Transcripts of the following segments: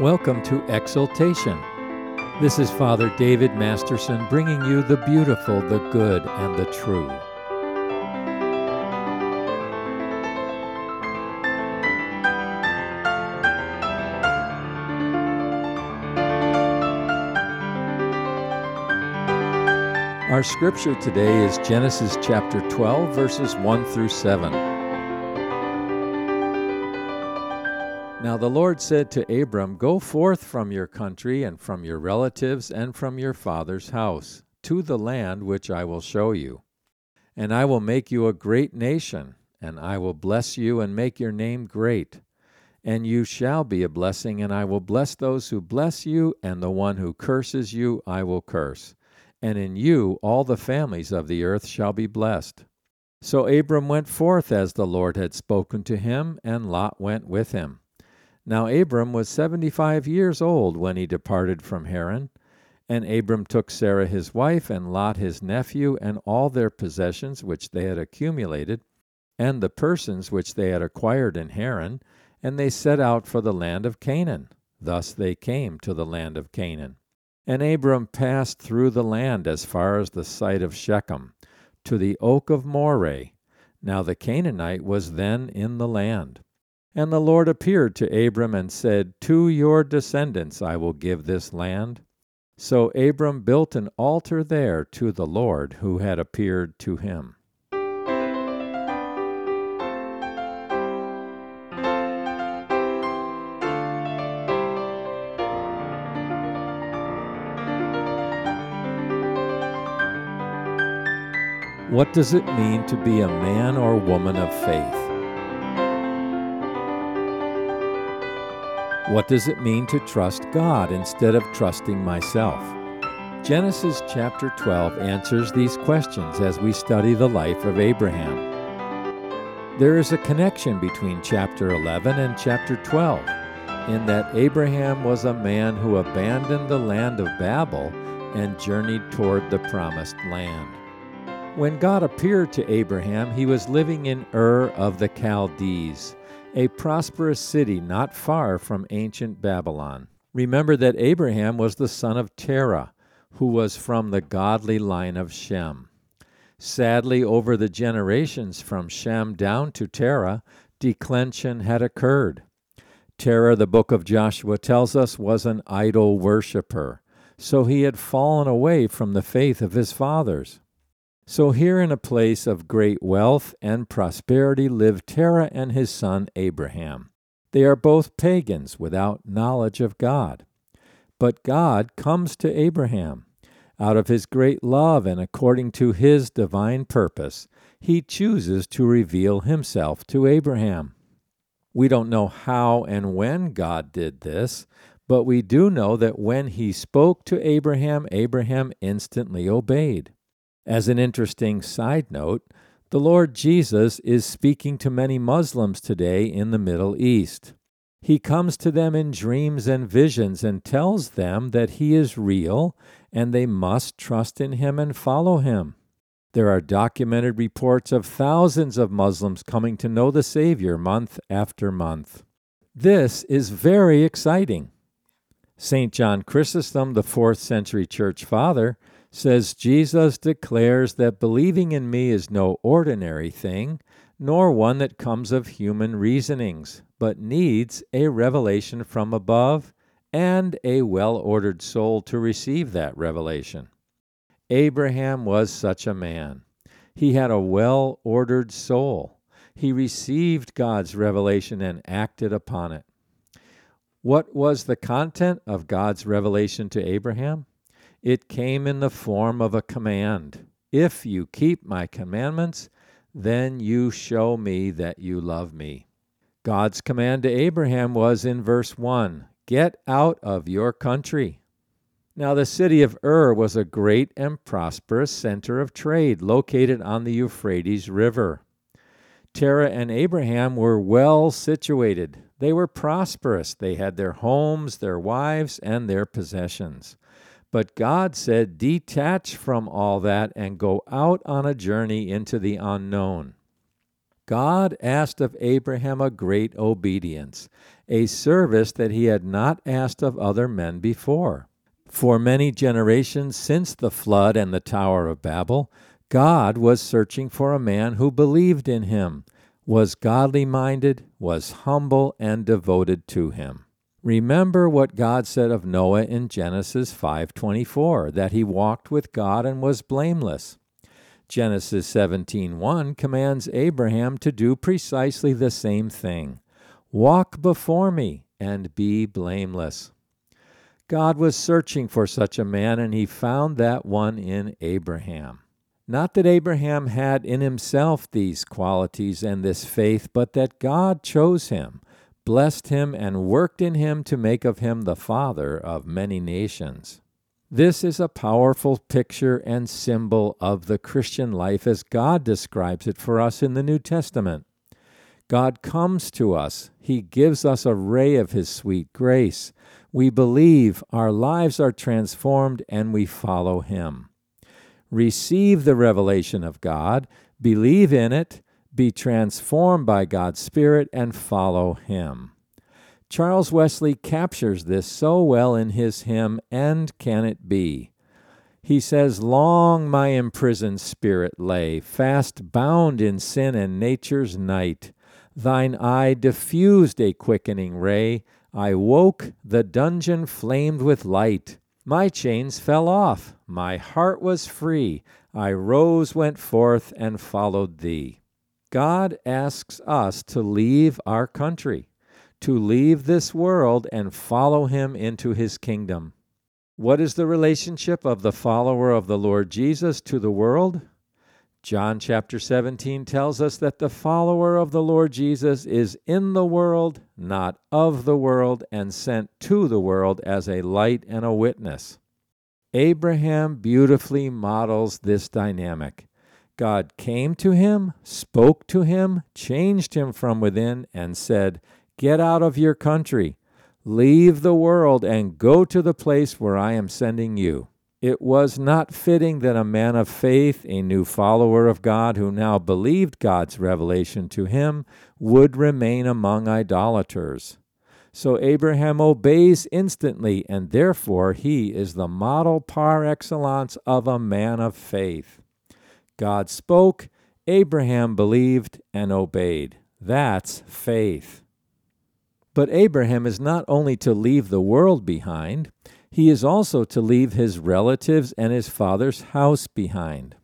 Welcome to Exaltation. This is Father David Masterson bringing you the beautiful, the good, and the true. Our scripture today is Genesis chapter 12, verses 1 through 7. The Lord said to Abram, Go forth from your country and from your relatives and from your father's house to the land which I will show you. And I will make you a great nation, and I will bless you and make your name great. And you shall be a blessing, and I will bless those who bless you, and the one who curses you I will curse. And in you all the families of the earth shall be blessed. So Abram went forth as the Lord had spoken to him, and Lot went with him. Now Abram was seventy five years old when he departed from Haran. And Abram took Sarah his wife, and Lot his nephew, and all their possessions which they had accumulated, and the persons which they had acquired in Haran, and they set out for the land of Canaan. Thus they came to the land of Canaan. And Abram passed through the land as far as the site of Shechem, to the oak of Moreh. Now the Canaanite was then in the land. And the Lord appeared to Abram and said, To your descendants I will give this land. So Abram built an altar there to the Lord who had appeared to him. What does it mean to be a man or woman of faith? What does it mean to trust God instead of trusting myself? Genesis chapter 12 answers these questions as we study the life of Abraham. There is a connection between chapter 11 and chapter 12 in that Abraham was a man who abandoned the land of Babel and journeyed toward the promised land. When God appeared to Abraham, he was living in Ur of the Chaldees a prosperous city not far from ancient Babylon. Remember that Abraham was the son of Terah, who was from the godly line of Shem. Sadly, over the generations from Shem down to Terah, declension had occurred. Terah, the book of Joshua tells us, was an idol worshiper, so he had fallen away from the faith of his fathers. So here in a place of great wealth and prosperity live Terah and his son Abraham. They are both pagans without knowledge of God. But God comes to Abraham. Out of his great love and according to his divine purpose, he chooses to reveal himself to Abraham. We don't know how and when God did this, but we do know that when he spoke to Abraham, Abraham instantly obeyed. As an interesting side note, the Lord Jesus is speaking to many Muslims today in the Middle East. He comes to them in dreams and visions and tells them that He is real and they must trust in Him and follow Him. There are documented reports of thousands of Muslims coming to know the Savior month after month. This is very exciting. St. John Chrysostom, the fourth century church father, says Jesus declares that believing in me is no ordinary thing, nor one that comes of human reasonings, but needs a revelation from above and a well ordered soul to receive that revelation. Abraham was such a man. He had a well ordered soul. He received God's revelation and acted upon it. What was the content of God's revelation to Abraham? It came in the form of a command If you keep my commandments, then you show me that you love me. God's command to Abraham was in verse 1 Get out of your country. Now, the city of Ur was a great and prosperous center of trade located on the Euphrates River. Terah and Abraham were well situated. They were prosperous. They had their homes, their wives, and their possessions. But God said, detach from all that and go out on a journey into the unknown. God asked of Abraham a great obedience, a service that he had not asked of other men before. For many generations since the flood and the Tower of Babel, God was searching for a man who believed in him, was godly minded, was humble, and devoted to him. Remember what God said of Noah in Genesis 5:24, that he walked with God and was blameless. Genesis 17:1 commands Abraham to do precisely the same thing. Walk before me and be blameless. God was searching for such a man, and he found that one in Abraham. Not that Abraham had in himself these qualities and this faith, but that God chose him, blessed him, and worked in him to make of him the father of many nations. This is a powerful picture and symbol of the Christian life as God describes it for us in the New Testament. God comes to us, He gives us a ray of His sweet grace. We believe, our lives are transformed, and we follow Him. Receive the revelation of God, believe in it, be transformed by God's Spirit, and follow Him. Charles Wesley captures this so well in his hymn, And Can It Be? He says, Long my imprisoned spirit lay, fast bound in sin and nature's night. Thine eye diffused a quickening ray. I woke, the dungeon flamed with light. My chains fell off, my heart was free. I rose, went forth, and followed thee. God asks us to leave our country, to leave this world and follow him into his kingdom. What is the relationship of the follower of the Lord Jesus to the world? John chapter 17 tells us that the follower of the Lord Jesus is in the world, not of the world, and sent to the world as a light and a witness. Abraham beautifully models this dynamic. God came to him, spoke to him, changed him from within, and said, Get out of your country, leave the world, and go to the place where I am sending you. It was not fitting that a man of faith, a new follower of God who now believed God's revelation to him, would remain among idolaters. So Abraham obeys instantly, and therefore he is the model par excellence of a man of faith. God spoke, Abraham believed and obeyed. That's faith. But Abraham is not only to leave the world behind, he is also to leave his relatives and his father's house behind.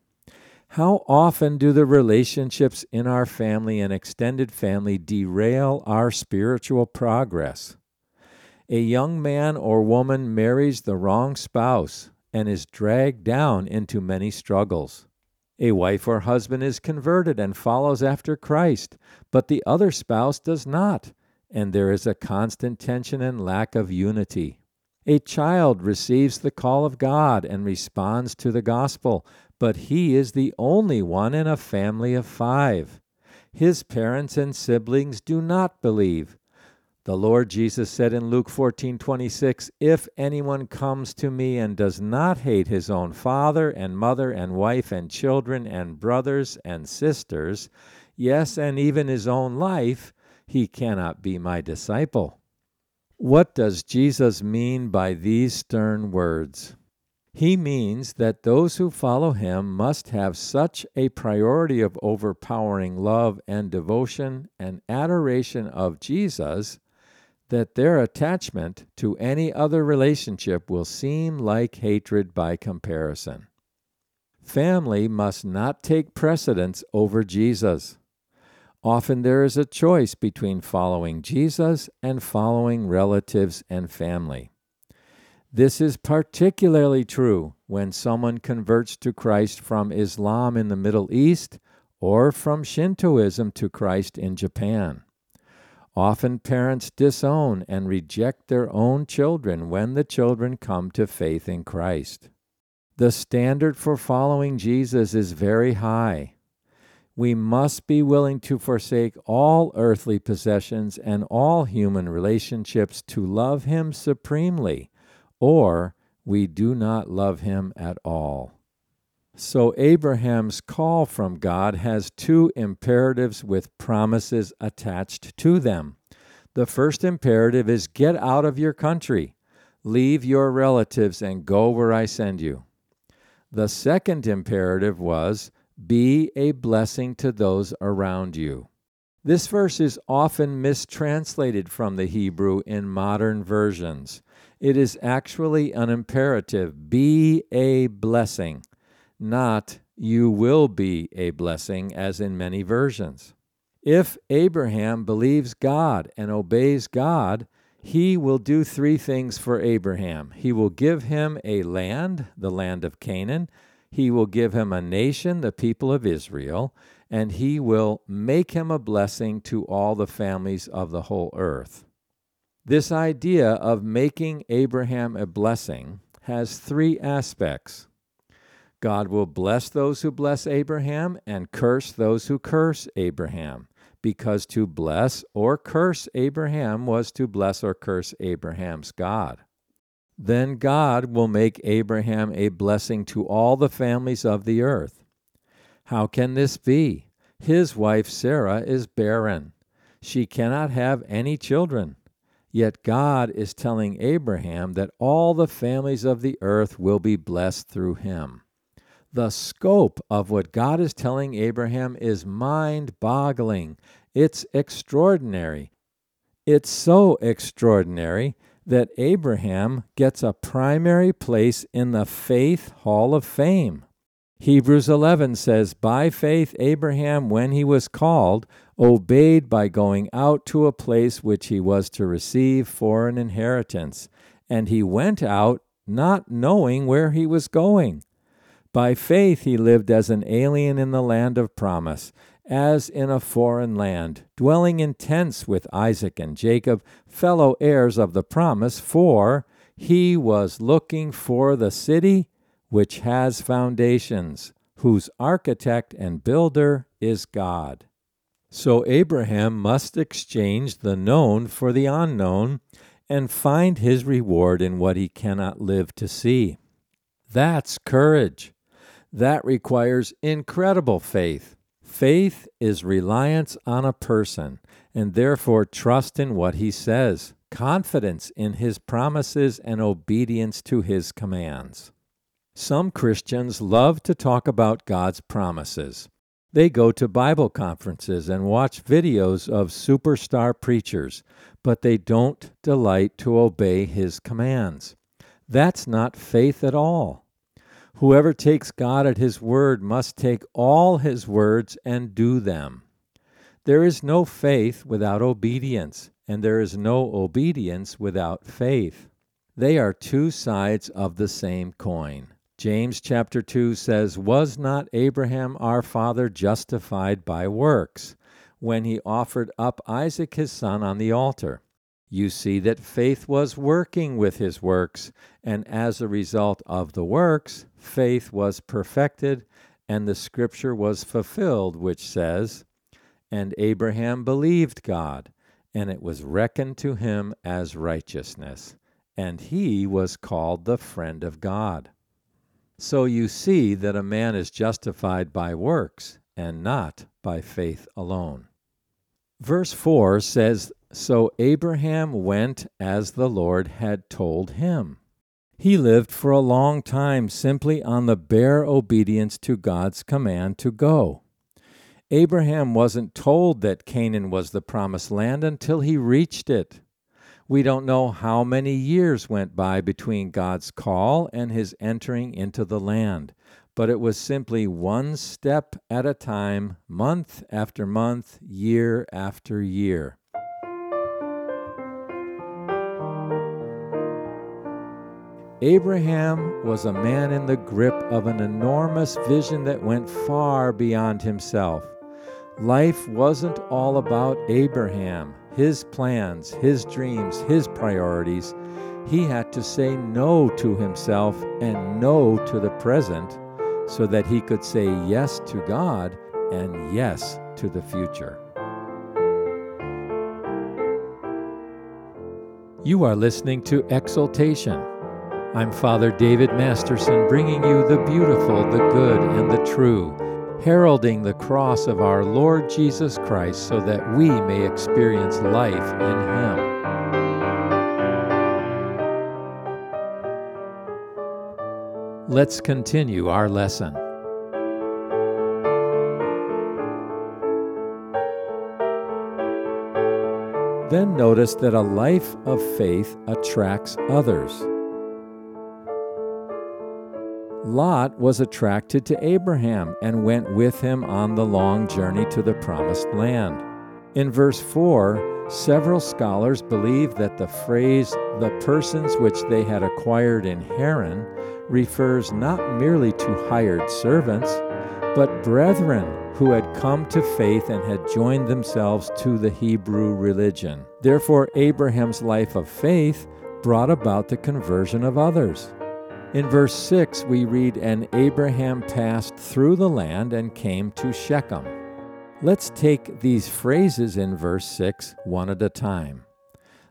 How often do the relationships in our family and extended family derail our spiritual progress? A young man or woman marries the wrong spouse and is dragged down into many struggles. A wife or husband is converted and follows after Christ, but the other spouse does not, and there is a constant tension and lack of unity. A child receives the call of God and responds to the gospel, but he is the only one in a family of five. His parents and siblings do not believe. The Lord Jesus said in Luke 14:26, "If anyone comes to me and does not hate his own father and mother and wife and children and brothers and sisters, yes, and even his own life, he cannot be my disciple." What does Jesus mean by these stern words? He means that those who follow him must have such a priority of overpowering love and devotion and adoration of Jesus that their attachment to any other relationship will seem like hatred by comparison. Family must not take precedence over Jesus. Often there is a choice between following Jesus and following relatives and family. This is particularly true when someone converts to Christ from Islam in the Middle East or from Shintoism to Christ in Japan. Often parents disown and reject their own children when the children come to faith in Christ. The standard for following Jesus is very high we must be willing to forsake all earthly possessions and all human relationships to love Him supremely, or we do not love Him at all. So, Abraham's call from God has two imperatives with promises attached to them. The first imperative is get out of your country, leave your relatives, and go where I send you. The second imperative was be a blessing to those around you. This verse is often mistranslated from the Hebrew in modern versions. It is actually an imperative be a blessing, not you will be a blessing, as in many versions. If Abraham believes God and obeys God, he will do three things for Abraham. He will give him a land, the land of Canaan. He will give him a nation, the people of Israel and he will make him a blessing to all the families of the whole earth. This idea of making Abraham a blessing has three aspects. God will bless those who bless Abraham and curse those who curse Abraham, because to bless or curse Abraham was to bless or curse Abraham's God. Then God will make Abraham a blessing to all the families of the earth. How can this be? His wife Sarah is barren. She cannot have any children. Yet God is telling Abraham that all the families of the earth will be blessed through him. The scope of what God is telling Abraham is mind boggling. It's extraordinary. It's so extraordinary that Abraham gets a primary place in the Faith Hall of Fame. Hebrews 11 says, By faith, Abraham, when he was called, obeyed by going out to a place which he was to receive for an inheritance. And he went out not knowing where he was going. By faith, he lived as an alien in the land of promise, as in a foreign land, dwelling in tents with Isaac and Jacob, fellow heirs of the promise, for he was looking for the city which has foundations, whose architect and builder is God. So Abraham must exchange the known for the unknown and find his reward in what he cannot live to see. That's courage. That requires incredible faith. Faith is reliance on a person and therefore trust in what he says, confidence in his promises, and obedience to his commands. Some Christians love to talk about God's promises. They go to Bible conferences and watch videos of superstar preachers, but they don't delight to obey His commands. That's not faith at all. Whoever takes God at His word must take all His words and do them. There is no faith without obedience, and there is no obedience without faith. They are two sides of the same coin. James chapter 2 says, Was not Abraham our father justified by works when he offered up Isaac his son on the altar? You see that faith was working with his works, and as a result of the works, faith was perfected, and the scripture was fulfilled, which says, And Abraham believed God, and it was reckoned to him as righteousness, and he was called the friend of God. So you see that a man is justified by works and not by faith alone. Verse 4 says, So Abraham went as the Lord had told him. He lived for a long time simply on the bare obedience to God's command to go. Abraham wasn't told that Canaan was the promised land until he reached it. We don't know how many years went by between God's call and his entering into the land, but it was simply one step at a time, month after month, year after year. Abraham was a man in the grip of an enormous vision that went far beyond himself. Life wasn't all about Abraham his plans, his dreams, his priorities, he had to say no to himself and no to the present so that he could say yes to God and yes to the future. You are listening to Exaltation. I'm Father David Masterson bringing you the beautiful, the good, and the true heralding the cross of our Lord Jesus Christ so that we may experience life in Him. Let's continue our lesson. Then notice that a life of faith attracts others. Lot was attracted to Abraham and went with him on the long journey to the promised land. In verse 4, several scholars believe that the phrase, the persons which they had acquired in Haran, refers not merely to hired servants, but brethren who had come to faith and had joined themselves to the Hebrew religion. Therefore, Abraham's life of faith brought about the conversion of others. In verse 6, we read, And Abraham passed through the land and came to Shechem. Let's take these phrases in verse 6 one at a time.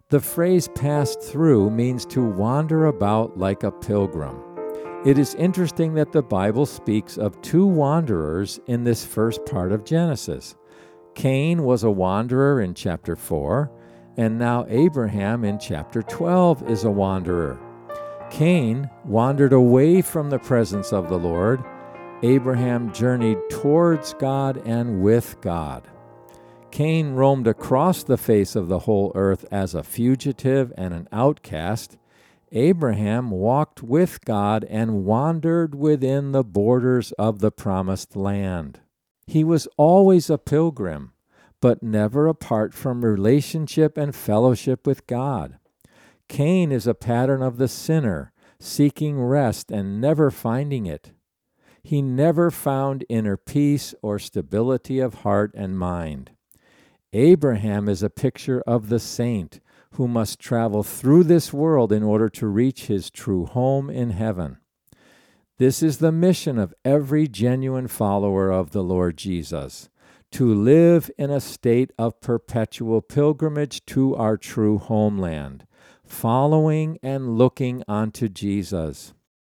The phrase passed through means to wander about like a pilgrim. It is interesting that the Bible speaks of two wanderers in this first part of Genesis. Cain was a wanderer in chapter 4, and now Abraham in chapter 12 is a wanderer. Cain wandered away from the presence of the Lord. Abraham journeyed towards God and with God. Cain roamed across the face of the whole earth as a fugitive and an outcast. Abraham walked with God and wandered within the borders of the promised land. He was always a pilgrim, but never apart from relationship and fellowship with God. Cain is a pattern of the sinner, seeking rest and never finding it. He never found inner peace or stability of heart and mind. Abraham is a picture of the saint who must travel through this world in order to reach his true home in heaven. This is the mission of every genuine follower of the Lord Jesus to live in a state of perpetual pilgrimage to our true homeland, following and looking unto Jesus.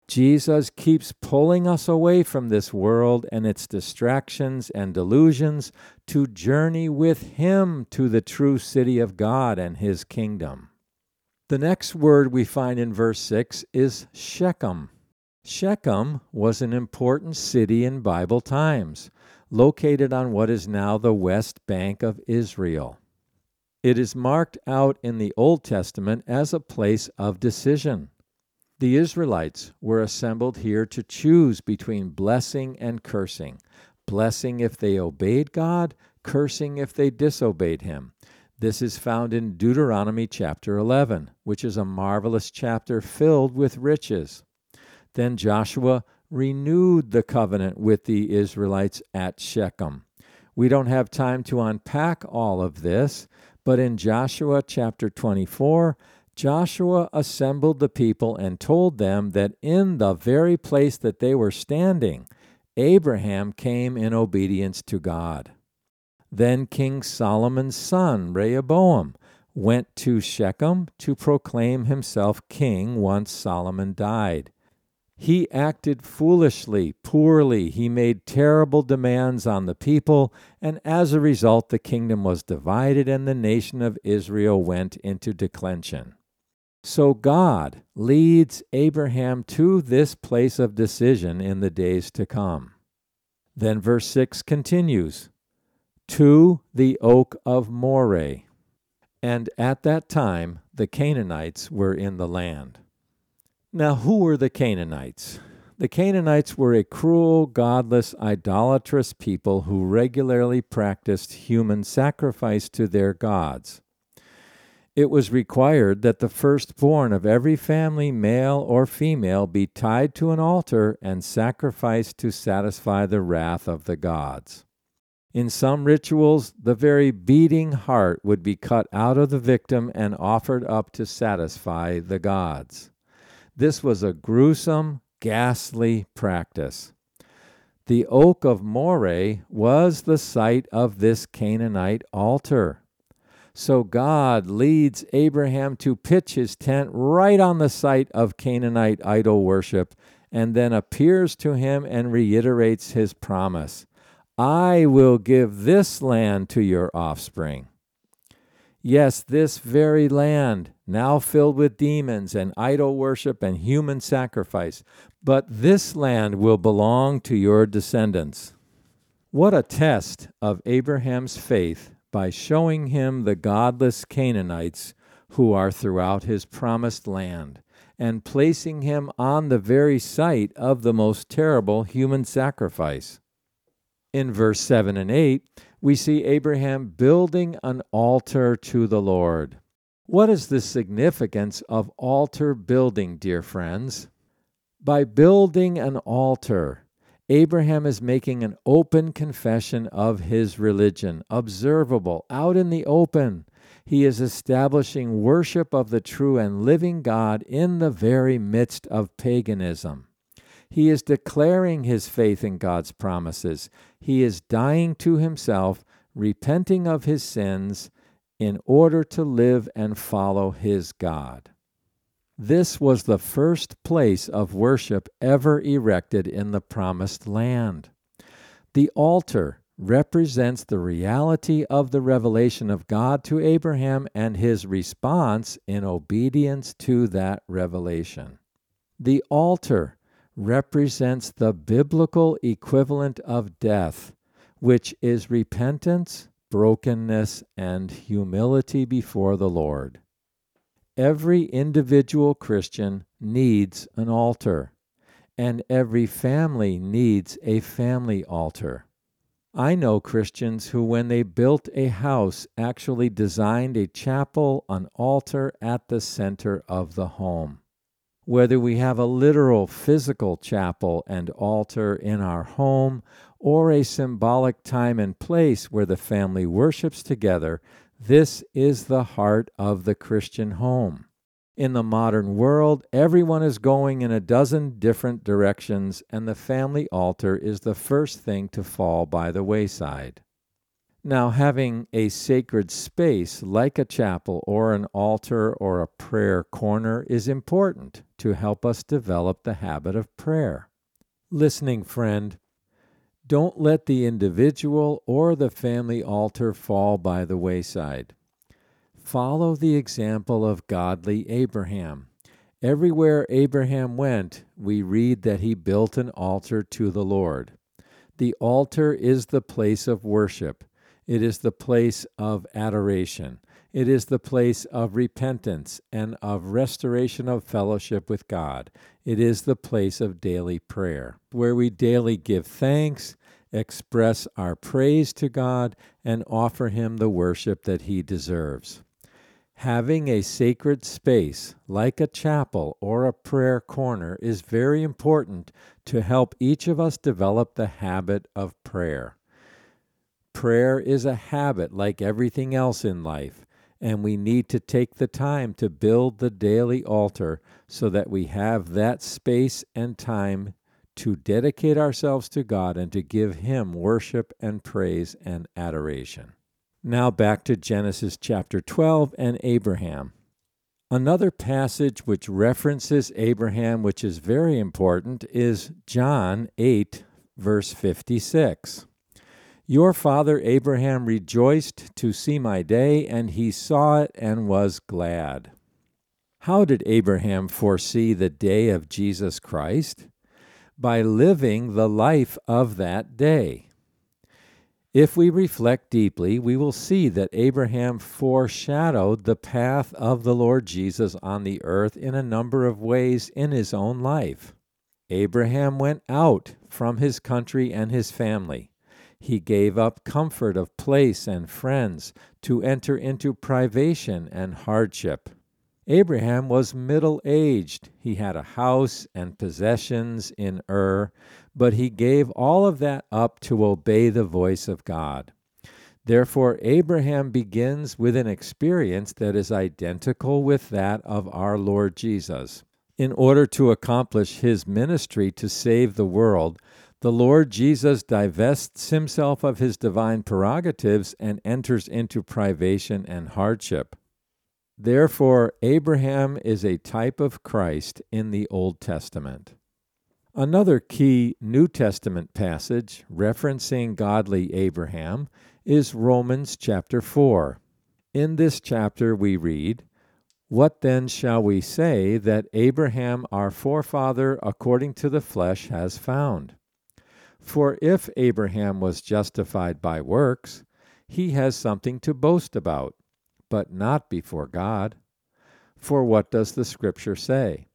Jesus keeps pulling us away from this world and its distractions and delusions to journey with Him to the true city of God and His kingdom. The next word we find in verse 6 is Shechem. Shechem was an important city in Bible times, located on what is now the west bank of Israel. It is marked out in the Old Testament as a place of decision. The Israelites were assembled here to choose between blessing and cursing blessing if they obeyed God, cursing if they disobeyed Him. This is found in Deuteronomy chapter 11, which is a marvelous chapter filled with riches. Then Joshua renewed the covenant with the Israelites at Shechem. We don't have time to unpack all of this, but in Joshua chapter 24, Joshua assembled the people and told them that in the very place that they were standing, Abraham came in obedience to God. Then King Solomon's son, Rehoboam, went to Shechem to proclaim himself king once Solomon died. He acted foolishly, poorly. He made terrible demands on the people, and as a result, the kingdom was divided and the nation of Israel went into declension. So God leads Abraham to this place of decision in the days to come. Then verse 6 continues To the oak of Moreh. And at that time the Canaanites were in the land. Now, who were the Canaanites? The Canaanites were a cruel, godless, idolatrous people who regularly practiced human sacrifice to their gods it was required that the firstborn of every family, male or female, be tied to an altar and sacrificed to satisfy the wrath of the gods. In some rituals, the very beating heart would be cut out of the victim and offered up to satisfy the gods. This was a gruesome, ghastly practice. The oak of Moreh was the site of this Canaanite altar. So God leads Abraham to pitch his tent right on the site of Canaanite idol worship and then appears to him and reiterates his promise I will give this land to your offspring. Yes, this very land, now filled with demons and idol worship and human sacrifice, but this land will belong to your descendants. What a test of Abraham's faith by showing him the godless Canaanites who are throughout his promised land, and placing him on the very site of the most terrible human sacrifice. In verse 7 and 8, we see Abraham building an altar to the Lord. What is the significance of altar building, dear friends? By building an altar, Abraham is making an open confession of his religion, observable, out in the open. He is establishing worship of the true and living God in the very midst of paganism. He is declaring his faith in God's promises. He is dying to himself, repenting of his sins, in order to live and follow his God. This was the first place of worship ever erected in the Promised Land. The altar represents the reality of the revelation of God to Abraham and his response in obedience to that revelation. The altar represents the biblical equivalent of death, which is repentance, brokenness, and humility before the Lord. Every individual Christian needs an altar, and every family needs a family altar. I know Christians who, when they built a house, actually designed a chapel, an altar at the center of the home. Whether we have a literal physical chapel and altar in our home or a symbolic time and place where the family worships together, this is the heart of the Christian home. In the modern world, everyone is going in a dozen different directions, and the family altar is the first thing to fall by the wayside. Now, having a sacred space like a chapel or an altar or a prayer corner is important to help us develop the habit of prayer. Listening friend, don't let the individual or the family altar fall by the wayside. Follow the example of godly Abraham. Everywhere Abraham went, we read that he built an altar to the Lord. The altar is the place of worship, it is the place of adoration, it is the place of repentance and of restoration of fellowship with God. It is the place of daily prayer, where we daily give thanks express our praise to God, and offer Him the worship that He deserves. Having a sacred space, like a chapel or a prayer corner, is very important to help each of us develop the habit of prayer. Prayer is a habit like everything else in life, and we need to take the time to build the daily altar so that we have that space and time to dedicate ourselves to God and to give Him worship and praise and adoration. Now back to Genesis chapter 12 and Abraham. Another passage which references Abraham, which is very important, is John 8, verse 56. Your father Abraham rejoiced to see my day, and he saw it and was glad. How did Abraham foresee the day of Jesus Christ? By living the life of that day. If we reflect deeply, we will see that Abraham foreshadowed the path of the Lord Jesus on the earth in a number of ways in his own life. Abraham went out from his country and his family. He gave up comfort of place and friends to enter into privation and hardship. Abraham was middle aged. He had a house and possessions in Ur, but he gave all of that up to obey the voice of God. Therefore, Abraham begins with an experience that is identical with that of our Lord Jesus. In order to accomplish his ministry to save the world, the Lord Jesus divests himself of his divine prerogatives and enters into privation and hardship. Therefore, Abraham is a type of Christ in the Old Testament. Another key New Testament passage referencing godly Abraham is Romans chapter 4. In this chapter we read, What then shall we say that Abraham our forefather according to the flesh has found? For if Abraham was justified by works, he has something to boast about, but not before God. For what does the Scripture say?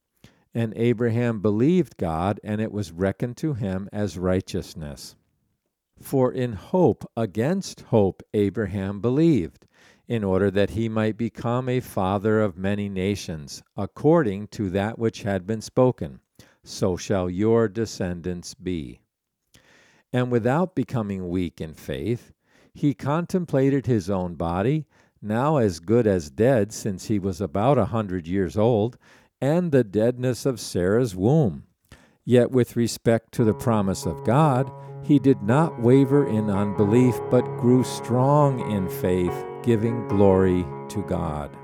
And Abraham believed God, and it was reckoned to him as righteousness. For in hope against hope Abraham believed, in order that he might become a father of many nations, according to that which had been spoken, so shall your descendants be. And without becoming weak in faith, he contemplated his own body, now as good as dead since he was about a hundred years old, and the deadness of Sarah's womb. Yet, with respect to the promise of God, he did not waver in unbelief, but grew strong in faith, giving glory to God.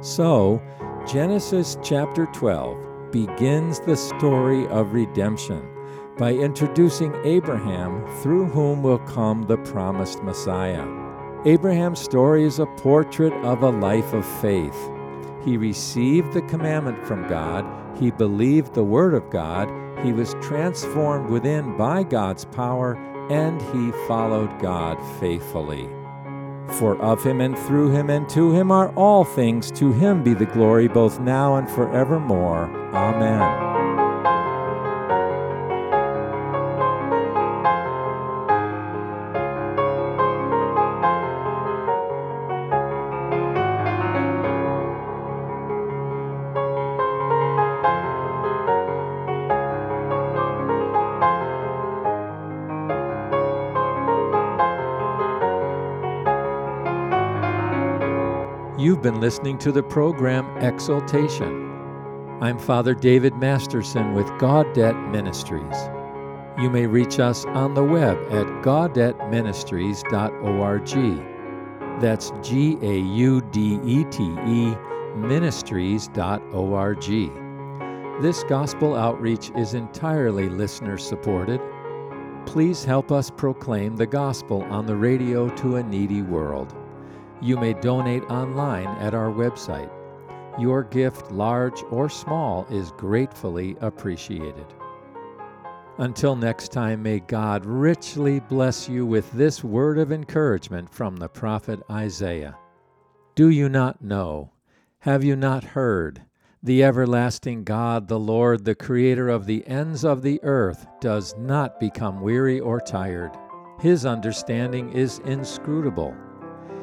So, Genesis chapter 12 begins the story of redemption by introducing Abraham, through whom will come the promised Messiah. Abraham's story is a portrait of a life of faith he received the commandment from God, he believed the word of God, he was transformed within by God's power, and he followed God faithfully. For of him and through him and to him are all things, to him be the glory both now and forevermore. Amen. You've been listening to the program Exaltation. I'm Father David Masterson with Gaudete Ministries. You may reach us on the web at gaudeteministries.org. That's G A U D E T E ministries.org. This gospel outreach is entirely listener supported. Please help us proclaim the gospel on the radio to a needy world. You may donate online at our website. Your gift, large or small, is gratefully appreciated. Until next time, may God richly bless you with this word of encouragement from the prophet Isaiah. Do you not know? Have you not heard? The everlasting God, the Lord, the Creator of the ends of the earth, does not become weary or tired. His understanding is inscrutable.